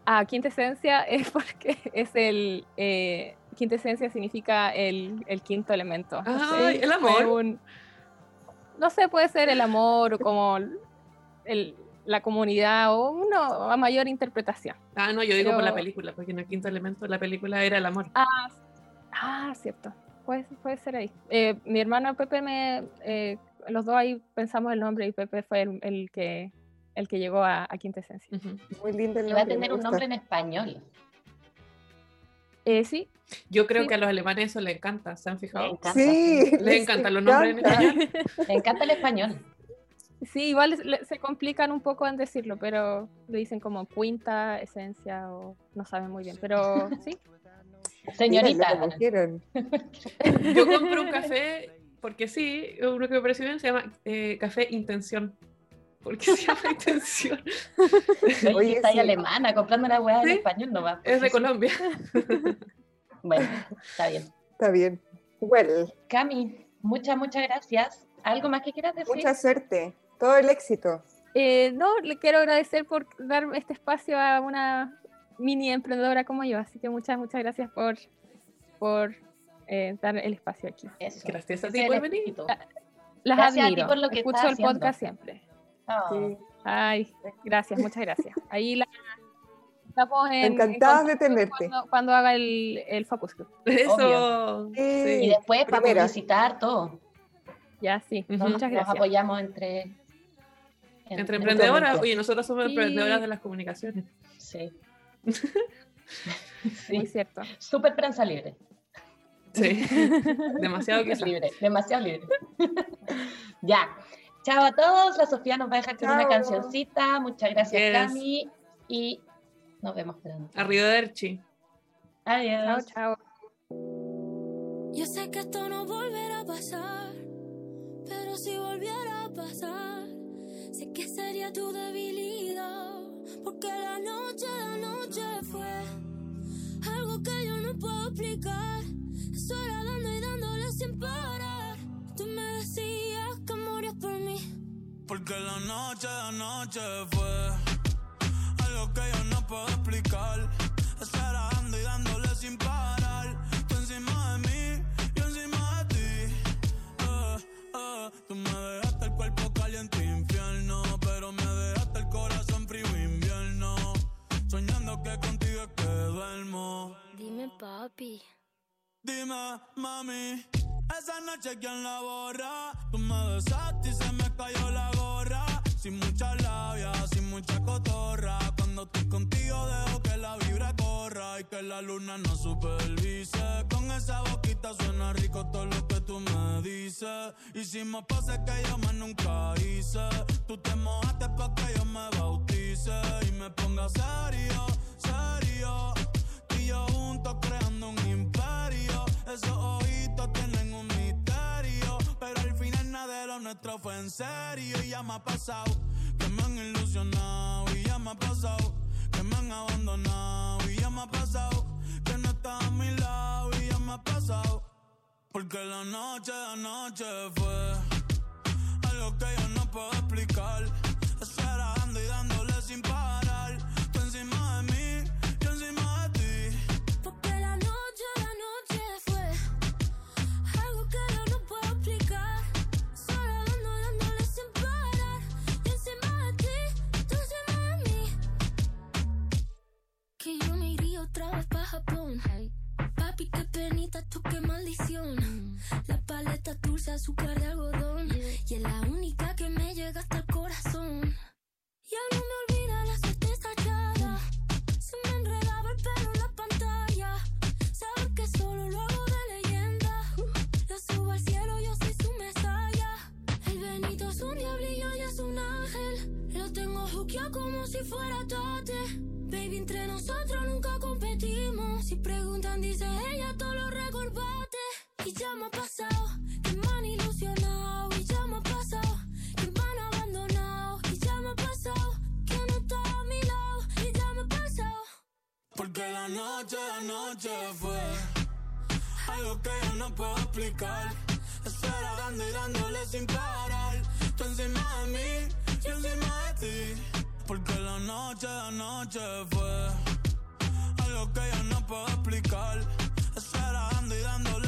Ah, quinta esencia es porque es el... Eh, quinta esencia significa el, el quinto elemento. Ah, el amor. no sé, puede ser el amor o como el, la comunidad o uno a mayor interpretación. Ah, no, yo digo por la película, porque en el quinto elemento la película era el amor. Ah, ah cierto. Puede, puede ser ahí. Eh, mi hermano Pepe me. Eh, los dos ahí pensamos el nombre y Pepe fue el, que el que llegó a, a Quinta Esencia. Muy lindo el nombre. Y va a tener un nombre en español. Eh, sí. Yo creo que a los alemanes eso les encanta, ¿se han fijado? Sí, les, encantan los nombres en español. Les encanta el español. Sí, igual se complican un poco en decirlo, pero le dicen como quinta esencia o no saben muy bien, pero sí. Señorita. Yo compro un café porque sí, uno que me pareció bien se llama eh, Café Intención. ¿Por qué se llama Intención? Oye, está alemana comprando una hueá en español no va. Es de Colombia. bueno, está bien. Está bien. Well. Cami, muchas, muchas gracias. ¿Algo más que quieras decir? Mucha suerte. Todo el éxito. Eh, no, le quiero agradecer por dar este espacio a una mini emprendedora como yo, así que muchas, muchas gracias por, por eh, dar el espacio aquí. Gracias a ti por venir. Las admiro, por lo que escucho el podcast siempre. Oh. Ay, gracias, muchas gracias. Ahí la, estamos en, Encantadas de tenerte. Cuando, haga el, el Focus Group. Eso. Y después para publicitar todo. Ya, sí. Muchas gracias. Nos apoyamos entre entre emprendedoras, oye, nosotros somos emprendedoras de las comunicaciones. Sí. sí. Muy cierto. Súper prensa libre. Sí. demasiado que libre, demasiado libre. ya. Chao a todos. La Sofía nos va a dejar con una cancioncita. Muchas gracias, Cami. Y nos vemos pronto. Arrivederci. Adiós. Chao, chao. Yo sé que esto no volverá a pasar, pero si volviera a pasar Sé que sería tu debilidad, porque la noche de noche fue algo que yo no puedo explicar. Sola dando y dándole sin parar. Tú me decías que morías por mí. Porque la noche de noche fue algo que yo no puedo explicar. Dime, papi. Dime, mami. Esa noche quién la borra. Tú me besaste y se me cayó la gorra. Sin mucha labia, sin mucha cotorra. Cuando estoy contigo dejo que la vibra corra y que la luna no supervise. Con esa boquita suena rico todo lo que tú me dices. Y si que yo más nunca hice, tú te mojaste pa' que yo me bautice y me ponga serio, serio y yo juntos creando un imperio. Esos ojitos tienen un misterio. Pero al final nada de lo nuestro fue en serio. Y ya me ha pasado que me han ilusionado. Y ya me ha pasado que me han abandonado. Y ya me ha pasado que no está a mi lado. Y ya me ha pasado. Porque la noche, la noche fue algo que yo no puedo explicar. Esperando y dándole sin parar. Juqueado como si fuera tate. Baby, entre nosotros nunca competimos. Si preguntan, dice ella, todo lo recordate. Y ya me ha pasado que me han ilusionado. Y ya me ha pasado que me han abandonado. Y ya me ha pasado que no está a mi lado. Y ya me ha pasado. Porque la noche, la noche fue algo que yo no puedo explicar. Estar dando y dándole sin parar. Tú encima de mí, yo encima de ti. Porque la noche, la noche fue algo que yo no puedo explicar. Eso era y dándole